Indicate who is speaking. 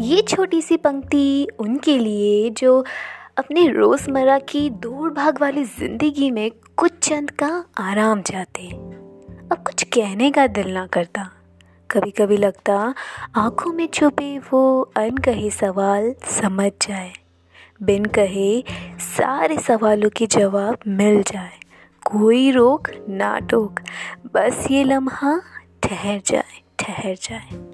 Speaker 1: ये छोटी सी पंक्ति उनके लिए जो अपने रोज़मर्रा की दौड़ भाग वाली ज़िंदगी में कुछ चंद का आराम चाहते। अब कुछ कहने का दिल ना करता। कभी कभी लगता, आँखों में छुपे वो अनकहे सवाल समझ जाए। बिन कहे सारे सवालों के जवाब मिल जाए। कोई रोक ना टोक, बस ये लम्हा ठहर जाए ठहर जाए।